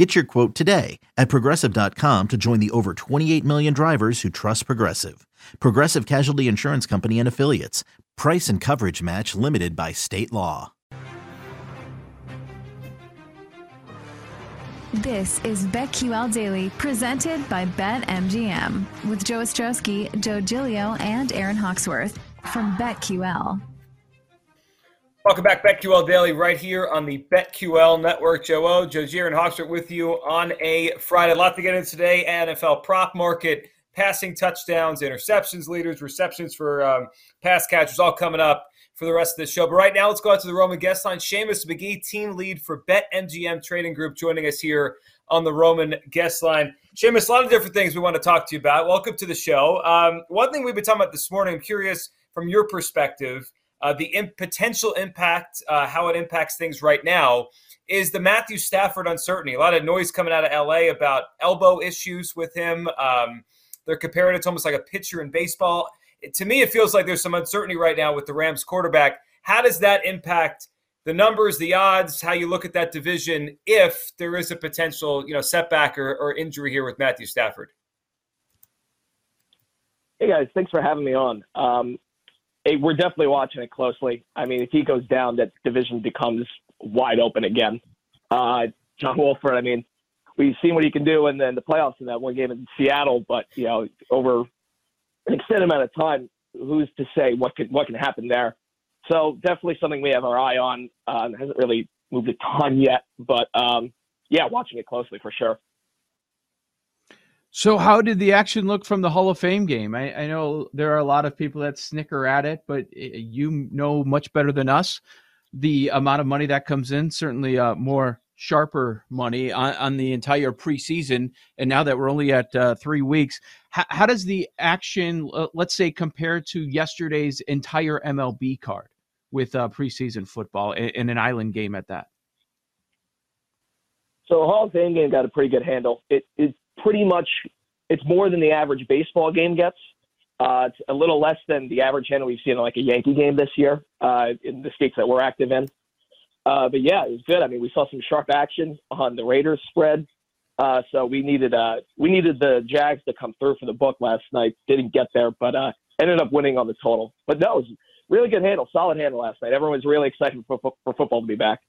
Get your quote today at progressive.com to join the over 28 million drivers who trust Progressive. Progressive Casualty Insurance Company and Affiliates. Price and coverage match limited by state law. This is BetQL Daily, presented by BetMGM, with Joe Ostrowski, Joe Gilio, and Aaron Hawksworth from BetQL. Welcome back, BetQL Daily, right here on the BetQL Network. Joe O, Joe Gier, and Hawksworth with you on a Friday. A lot to get into today. NFL prop market, passing touchdowns, interceptions, leaders, receptions for um, pass catchers, all coming up for the rest of the show. But right now, let's go out to the Roman guest line. Seamus McGee, team lead for BetMGM Trading Group, joining us here on the Roman guest line. Seamus, a lot of different things we want to talk to you about. Welcome to the show. Um, one thing we've been talking about this morning, I'm curious from your perspective, uh, the in- potential impact, uh, how it impacts things right now, is the Matthew Stafford uncertainty. A lot of noise coming out of LA about elbow issues with him. Um, they're comparing it to almost like a pitcher in baseball. It, to me, it feels like there's some uncertainty right now with the Rams quarterback. How does that impact the numbers, the odds, how you look at that division if there is a potential, you know, setback or, or injury here with Matthew Stafford? Hey guys, thanks for having me on. Um, hey, we're definitely watching it closely. I mean, if he goes down, that division becomes wide open again. Uh, John Wolford, I mean, we've seen what he can do in the, in the playoffs in that one game in Seattle, but you know, over an extended amount of time, who's to say what can what can happen there? So definitely something we have our eye on. Uh, hasn't really moved a ton yet, but um, yeah, watching it closely for sure. So, how did the action look from the Hall of Fame game? I, I, know there are a lot of people that snicker at it, but you know much better than us the amount of money that comes in. Certainly, uh, more sharper money on, on, the entire preseason. And now that we're only at uh, three weeks, how, how, does the action, uh, let's say, compare to yesterday's entire MLB card with uh, preseason football and, an island game at that? So, Hall of Fame game got a pretty good handle. It, it pretty much it's more than the average baseball game gets. Uh, it's a little less than the average handle we've seen in like a Yankee game this year uh, in the states that we're active in. Uh, but yeah, it was good. I mean, we saw some sharp action on the Raiders spread. Uh, so we needed uh, we needed the Jags to come through for the book last night. Didn't get there, but uh, ended up winning on the total. But no, it was really good handle, solid handle last night. Everyone was really excited for, for football to be back.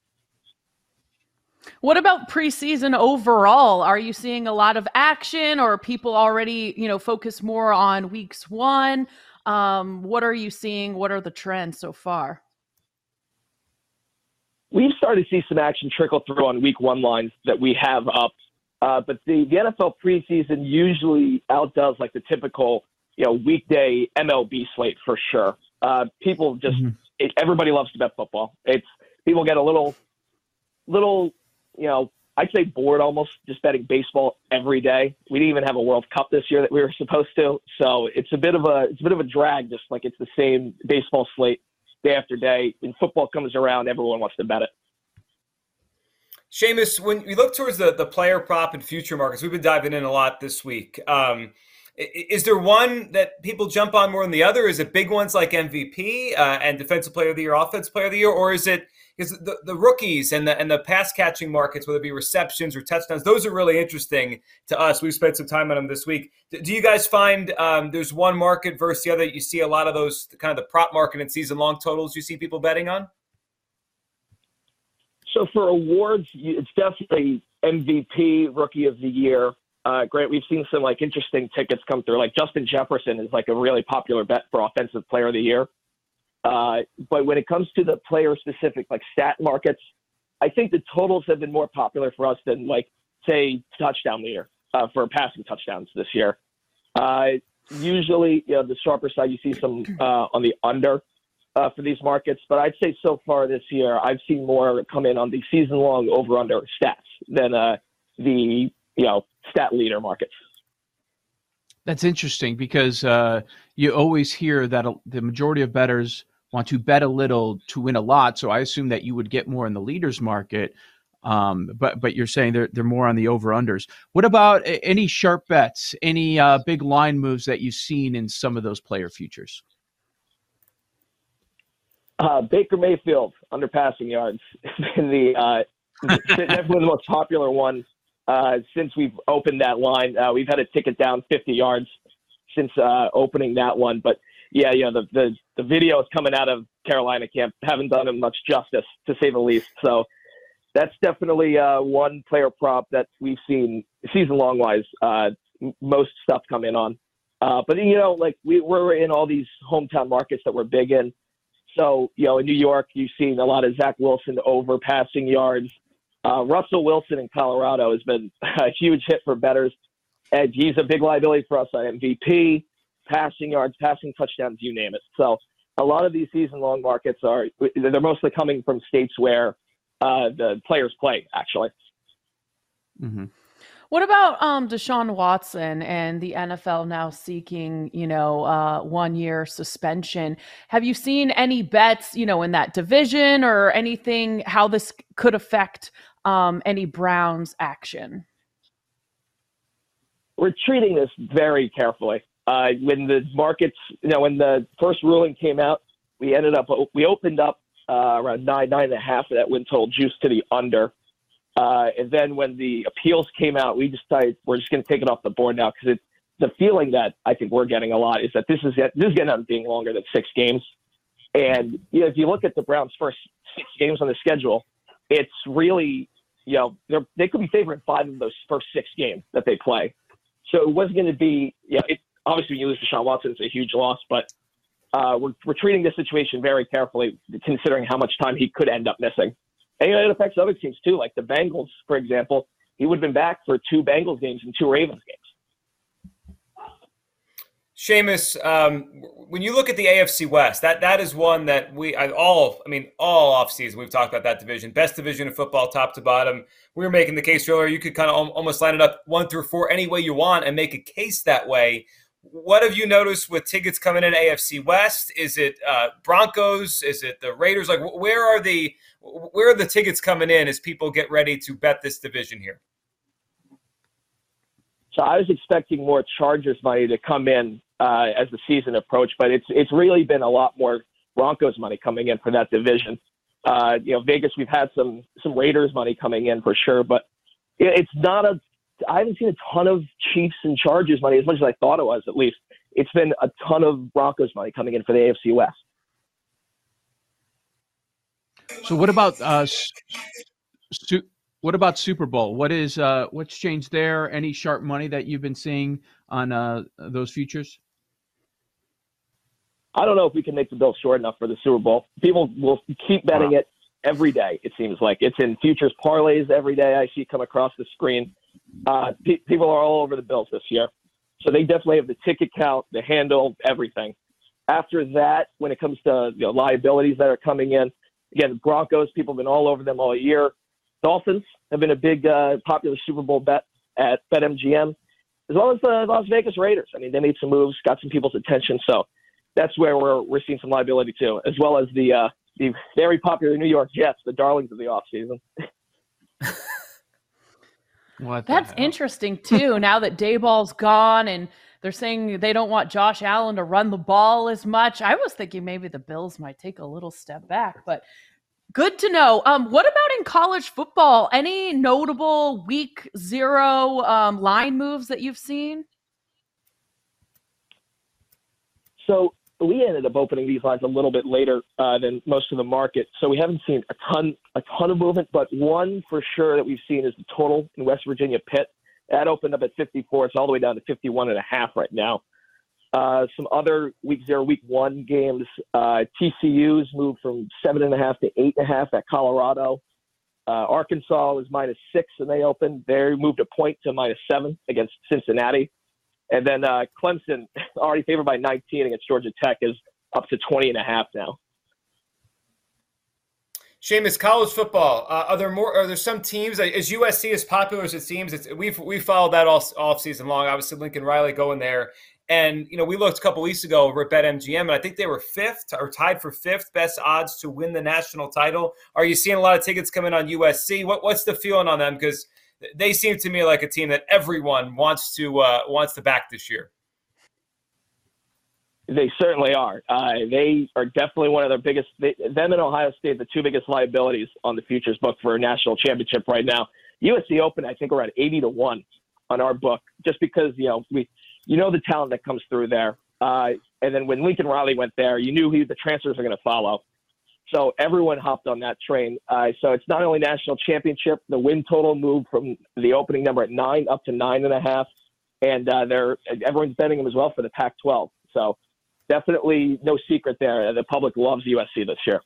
What about preseason overall? Are you seeing a lot of action or people already, you know, focus more on weeks one? Um, what are you seeing? What are the trends so far? We've started to see some action trickle through on week one lines that we have up. Uh, but the, the NFL preseason usually outdoes like the typical, you know, weekday MLB slate for sure. Uh, people just, mm-hmm. it, everybody loves to bet football. It's, people get a little, little you know, I'd say bored almost just betting baseball every day. We didn't even have a World Cup this year that we were supposed to, so it's a bit of a it's a bit of a drag. Just like it's the same baseball slate day after day. When football comes around, everyone wants to bet it. Seamus, when we look towards the, the player prop and future markets, we've been diving in a lot this week. Um, is there one that people jump on more than the other? Is it big ones like MVP uh, and Defensive Player of the Year, Offensive Player of the Year, or is it because the, the rookies and the and the pass catching markets, whether it be receptions or touchdowns, those are really interesting to us. We've spent some time on them this week. Do you guys find um, there's one market versus the other? You see a lot of those kind of the prop market and season long totals. You see people betting on. So for awards, it's definitely MVP, Rookie of the Year. Uh, Grant, we've seen some like interesting tickets come through. Like Justin Jefferson is like a really popular bet for Offensive Player of the Year. Uh, but when it comes to the player specific, like stat markets, I think the totals have been more popular for us than like say touchdown leader uh, for passing touchdowns this year. Uh, usually, you know, the sharper side, you see some uh, on the under uh, for these markets, but I'd say so far this year, I've seen more come in on the season long over under stats than uh, the you know stat leader markets. That's interesting because you always hear that the majority of bettors want to bet a little to win a lot. So I assume that you would get more in the leaders market. Um, but but you're saying they're they're more on the over unders. What about any sharp bets? Any uh, big line moves that you've seen in some of those player futures? Uh, Baker Mayfield under passing yards has been the uh, definitely the most popular one uh, since we've opened that line. Uh, we've had a ticket down 50 yards since uh, opening that one, but yeah, you know the the the videos coming out of Carolina camp haven't done him much justice to say the least. So that's definitely uh, one player prop that we've seen season long wise. Uh, most stuff come in on, but you know, like we, we're in all these hometown markets that we're big in. So you know, in New York, you've seen a lot of Zach Wilson over passing yards. Uh, Russell Wilson in Colorado has been a huge hit for bettors, and he's a big liability for us on MVP, passing yards, passing touchdowns, you name it. So a lot of these season long markets are they're mostly coming from states where uh, the players play, actually. Mm-hmm. What about um, Deshaun Watson and the NFL now seeking, you know, uh, one year suspension? Have you seen any bets, you know, in that division or anything? How this could affect um, any Browns action? We're treating this very carefully. Uh, when the markets, you know, when the first ruling came out, we ended up we opened up uh, around nine, nine and a half of that win total juice to the under. Uh, and then when the appeals came out, we decided we're just going to take it off the board now because it's the feeling that I think we're getting a lot is that this is this is going to end up being longer than six games. And you know, if you look at the Browns' first six games on the schedule, it's really you know they're, they could be favoring five of those first six games that they play. So it wasn't going to be you know it, obviously when you lose Sean Watson, it's a huge loss, but uh, we're, we're treating this situation very carefully, considering how much time he could end up missing. And you know, it affects other teams too, like the Bengals, for example. He would have been back for two Bengals games and two Ravens games. Seamus, um, when you look at the AFC West, that that is one that we I, all I mean all offseason we've talked about that division, best division of football, top to bottom. We were making the case earlier. You could kind of almost line it up one through four any way you want and make a case that way. What have you noticed with tickets coming in AFC West? Is it uh, Broncos? Is it the Raiders? Like, where are the where are the tickets coming in as people get ready to bet this division here? So I was expecting more Chargers money to come in uh, as the season approached, but it's it's really been a lot more Broncos money coming in for that division. Uh, you know, Vegas, we've had some some Raiders money coming in for sure, but it's not a I haven't seen a ton of Chiefs and Chargers money as much as I thought it was. At least it's been a ton of Broncos money coming in for the AFC West. So what about uh, what about Super Bowl? What is uh, what's changed there? Any sharp money that you've been seeing on uh, those futures? I don't know if we can make the bill short enough for the Super Bowl. People will keep betting wow. it every day. It seems like it's in futures parlays every day. I see come across the screen. Uh, pe- people are all over the Bills this year. So they definitely have the ticket count, the handle, everything. After that, when it comes to you know, liabilities that are coming in, again, Broncos, people have been all over them all year. Dolphins have been a big, uh, popular Super Bowl bet at BetMGM, as well as the Las Vegas Raiders. I mean, they made some moves, got some people's attention. So that's where we're, we're seeing some liability too, as well as the, uh, the very popular New York Jets, the darlings of the offseason. What That's interesting too. now that Daboll's gone and they're saying they don't want Josh Allen to run the ball as much. I was thinking maybe the Bills might take a little step back, but good to know. Um, what about in college football? Any notable week zero um, line moves that you've seen? So we ended up opening these lines a little bit later uh, than most of the market, so we haven't seen a ton a ton of movement. But one for sure that we've seen is the total in West Virginia Pitt. That opened up at 54. It's all the way down to 51 and a half right now. Uh, some other week zero, week one games. Uh, TCU's moved from seven and a half to eight and a half at Colorado. Uh, Arkansas was minus six and they opened. They moved a point to minus seven against Cincinnati. And then uh, Clemson, already favored by 19 against Georgia Tech, is up to 20 and a half now. Seamus, college football. Uh, are there more? Are there some teams? Is USC as popular as it seems? It's, we've we followed that all off season long. Obviously, Lincoln Riley going there. And you know, we looked a couple weeks ago over at BetMGM, and I think they were fifth or tied for fifth best odds to win the national title. Are you seeing a lot of tickets coming on USC? What, what's the feeling on them? Because they seem to me like a team that everyone wants to uh, wants to back this year. They certainly are. Uh, they are definitely one of their biggest. They, them and Ohio State, the two biggest liabilities on the futures book for a national championship right now. USC Open, I think we're at eighty to one on our book, just because you know we, you know the talent that comes through there. Uh, and then when Lincoln Riley went there, you knew he, the transfers are going to follow. So everyone hopped on that train. Uh, so it's not only national championship, the win total moved from the opening number at nine up to nine and a half, and uh, they're everyone's betting them as well for the Pac-12. So definitely no secret there. The public loves USC this year.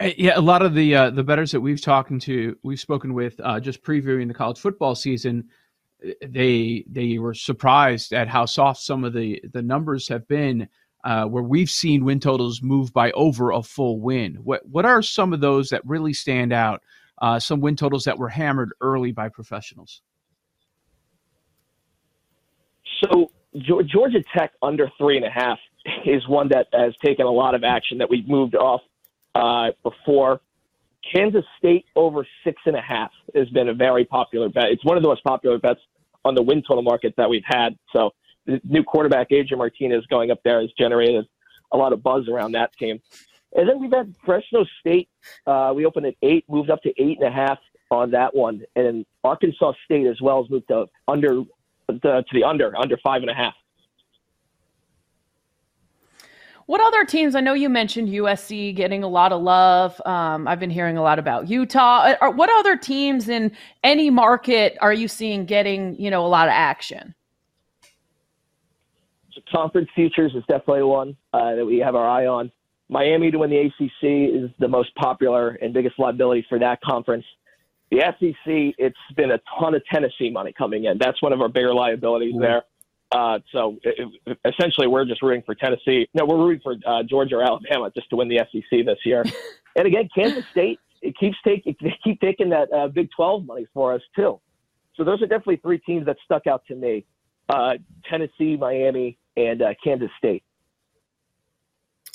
Uh, yeah, a lot of the uh, the betters that we've talking to, we've spoken with, uh, just previewing the college football season, uh, they they were surprised at how soft some of the the numbers have been. Uh, where we've seen win totals move by over a full win. What what are some of those that really stand out? Uh, some win totals that were hammered early by professionals. So Georgia Tech under three and a half is one that has taken a lot of action that we've moved off uh, before. Kansas State over six and a half has been a very popular bet. It's one of the most popular bets on the win total market that we've had. So the new quarterback Adrian Martinez going up there has generated a lot of buzz around that team. And then we've had Fresno State. Uh, we opened at eight, moved up to eight and a half on that one, and Arkansas State as well has moved to under the, to the under, under five and a half. What other teams? I know you mentioned USC getting a lot of love. Um, I've been hearing a lot about Utah. Uh, what other teams in any market are you seeing getting you know a lot of action? So conference futures is definitely one uh, that we have our eye on. Miami to win the ACC is the most popular and biggest liability for that conference. The SEC, it's been a ton of Tennessee money coming in. That's one of our bigger liabilities mm-hmm. there. Uh, so it, it, essentially, we're just rooting for Tennessee. No, we're rooting for uh, Georgia or Alabama just to win the SEC this year. and again, Kansas State it keeps taking they keep taking that uh, Big 12 money for us too. So those are definitely three teams that stuck out to me: uh, Tennessee, Miami, and uh, Kansas State.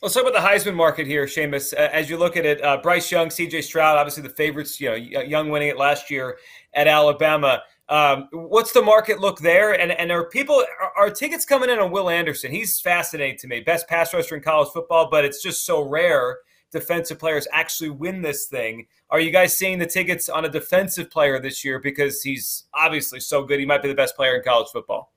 Let's talk about the Heisman market here, Seamus. As you look at it, uh, Bryce Young, C.J. Stroud, obviously the favorites. You know, Young winning it last year at Alabama. Um, what's the market look there? And and are people are, are, tickets coming in on Will Anderson? He's fascinating to me. Best pass rusher in college football, but it's just so rare defensive players actually win this thing. Are you guys seeing the tickets on a defensive player this year because he's obviously so good? He might be the best player in college football.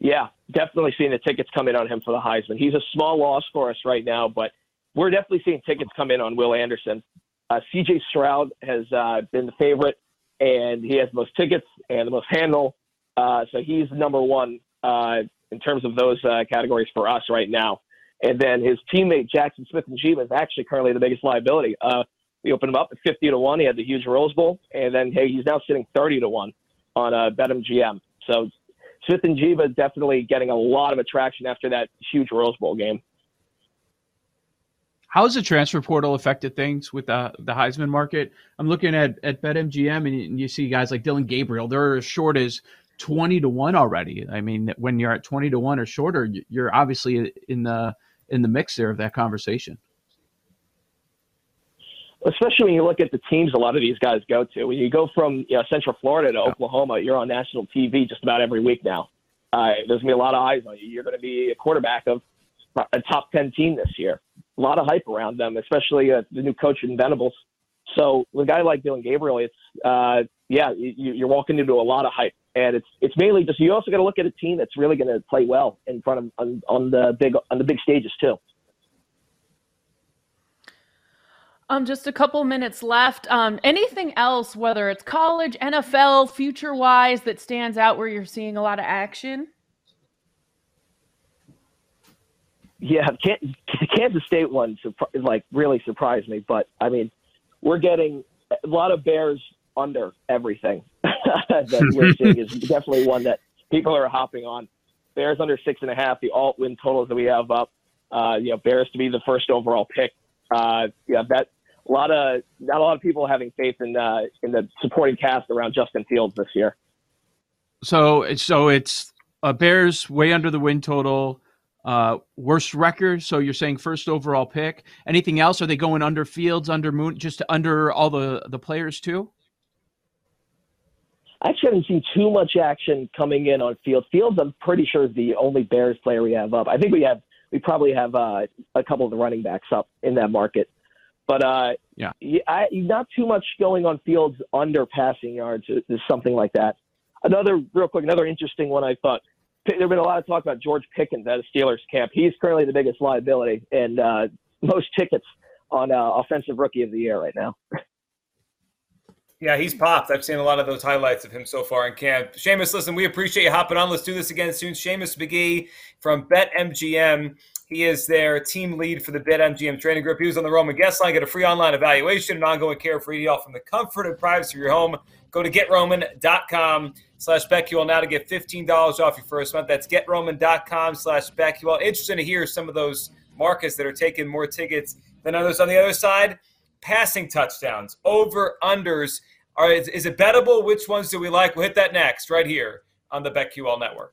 Yeah, definitely seeing the tickets come in on him for the Heisman. He's a small loss for us right now, but we're definitely seeing tickets come in on Will Anderson. Uh, CJ Stroud has uh, been the favorite, and he has the most tickets and the most handle. Uh, so he's number one uh, in terms of those uh, categories for us right now. And then his teammate Jackson Smith-Njigba is actually currently the biggest liability. Uh, we opened him up at 50 to 1. He had the huge Rose Bowl. And then, hey, he's now sitting 30 to 1 on uh, BetMGM. So Smith-Njigba is definitely getting a lot of attraction after that huge Rose Bowl game. How has the transfer portal affected things with the the Heisman market? I'm looking at at BetMGM and you see guys like Dillon Gabriel. They're as short as 20 to 1 already. I mean, when you're at 20 to 1 or shorter, you're obviously in the in the mix there of that conversation. Especially when you look at the teams a lot of these guys go to. When you go from you know, Central Florida to. Oklahoma, you're on national TV just about every week now. Uh, there's going to be a lot of eyes on you. You're going to be a quarterback of a top 10 team this year. A lot of hype around them, especially uh, the new coach in Venables. So with a guy like Dillon Gabriel, it's uh, yeah, you, you're walking into a lot of hype, and it's it's mainly just you also got to look at a team that's really going to play well in front of on, on the big on the big stages too. Um, just a couple minutes left. Um, anything else, whether it's college, NFL, future wise, that stands out where you're seeing a lot of action? Yeah, Kansas State one like really surprised me, but I mean, we're getting a lot of Bears under everything that we're seeing is definitely one that people are hopping on. Bears under six and a half, the alt win totals that we have up. Uh, you know, Bears to be the first overall pick. Uh, yeah, that a lot of not a lot of people having faith in uh, in the supporting cast around Justin Fields this year. So so it's uh, Bears way under the win total. Uh, worst record. So you're saying first overall pick. Anything else? Are they going under Fields, under Mooney, just under all the the players too? I actually haven't seen too much action coming in on Fields. Fields, I'm pretty sure is the only Bears player we have up. I think we have we probably have uh, a couple of the running backs up in that market. But uh, yeah, I, not too much going on Fields under passing yards is something like that. Another real quick, another interesting one I thought there's been a lot of talk about George Pickens at a Steelers camp. He's currently the biggest liability and uh, most tickets on uh, offensive rookie of the year right now. Yeah, he's popped. I've seen a lot of those highlights of him so far in camp. Seamus, listen, we appreciate you hopping on. Let's do this again soon. Seamus McGee from BetMGM. He is their team lead for the BetMGM Trading Group. He was on the Roman guest line. Get a free online evaluation and ongoing care for EDL from the comfort and privacy of your home. Go to getroman.com slash BetQL now to get $15 off your first month. That's getroman.com slash BetQL. Interesting to hear some of those markets that are taking more tickets than others. On the other side, passing touchdowns, over, unders. Are, is, is it bettable? Which ones do we like? We'll hit that next right here on the BetQL network.